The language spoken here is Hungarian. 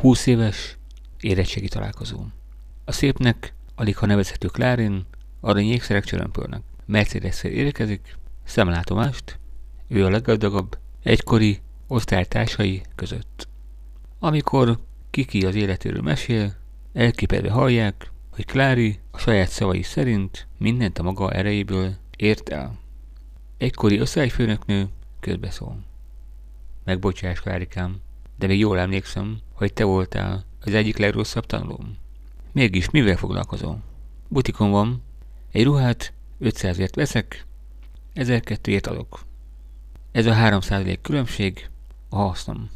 20 éves érettségi találkozó. A szépnek, alig ha nevezhető Klárin, arany jégszerek csörömpölnek. mercedes érkezik, szemlátomást, ő a leggazdagabb, egykori osztálytársai között. Amikor Kiki az életéről mesél, elképedve hallják, hogy Klári a saját szavai szerint mindent a maga erejéből ért el. Egykori osztályfőnöknő közbeszól. Megbocsáss, Klárikám, de még jól emlékszem, hogy te voltál az egyik legrosszabb tanulóm. Mégis mivel foglalkozol? Butikon van, egy ruhát 500ért veszek, 1002-ért adok. Ez a 3% különbség a hasznom.